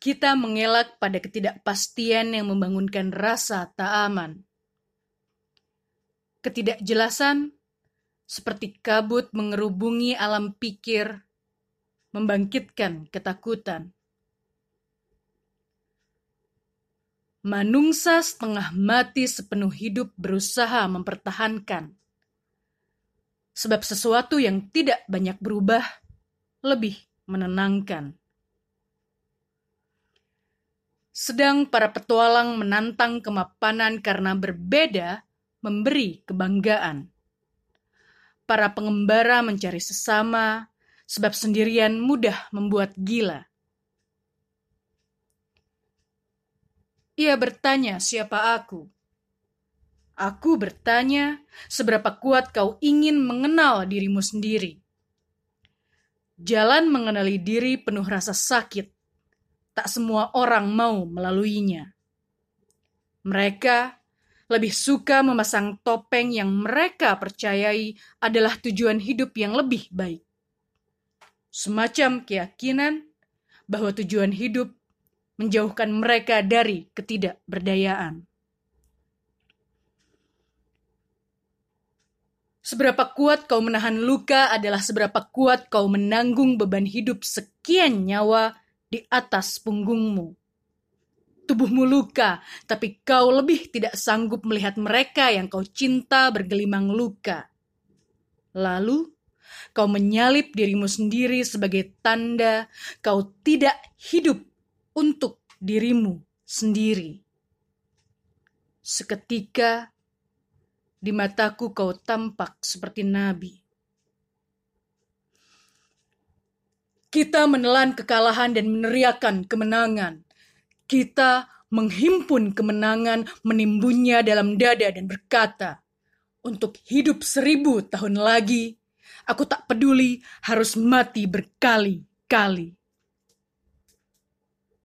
kita mengelak pada ketidakpastian yang membangunkan rasa tak aman. Ketidakjelasan seperti kabut mengerubungi alam pikir, membangkitkan ketakutan. Manungsa setengah mati sepenuh hidup berusaha mempertahankan. Sebab sesuatu yang tidak banyak berubah lebih menenangkan. Sedang para petualang menantang kemapanan karena berbeda memberi kebanggaan. Para pengembara mencari sesama, sebab sendirian mudah membuat gila. Ia bertanya, "Siapa aku?" Aku bertanya, "Seberapa kuat kau ingin mengenal dirimu sendiri?" Jalan mengenali diri penuh rasa sakit, tak semua orang mau melaluinya. Mereka lebih suka memasang topeng yang mereka percayai adalah tujuan hidup yang lebih baik. Semacam keyakinan bahwa tujuan hidup menjauhkan mereka dari ketidakberdayaan. Seberapa kuat kau menahan luka adalah seberapa kuat kau menanggung beban hidup sekian nyawa di atas punggungmu. Tubuhmu luka, tapi kau lebih tidak sanggup melihat mereka yang kau cinta bergelimang luka. Lalu, kau menyalip dirimu sendiri sebagai tanda kau tidak hidup untuk dirimu sendiri. Seketika, di mataku kau tampak seperti nabi. Kita menelan kekalahan dan meneriakan kemenangan. Kita menghimpun kemenangan menimbunnya dalam dada dan berkata, untuk hidup seribu tahun lagi, aku tak peduli harus mati berkali-kali.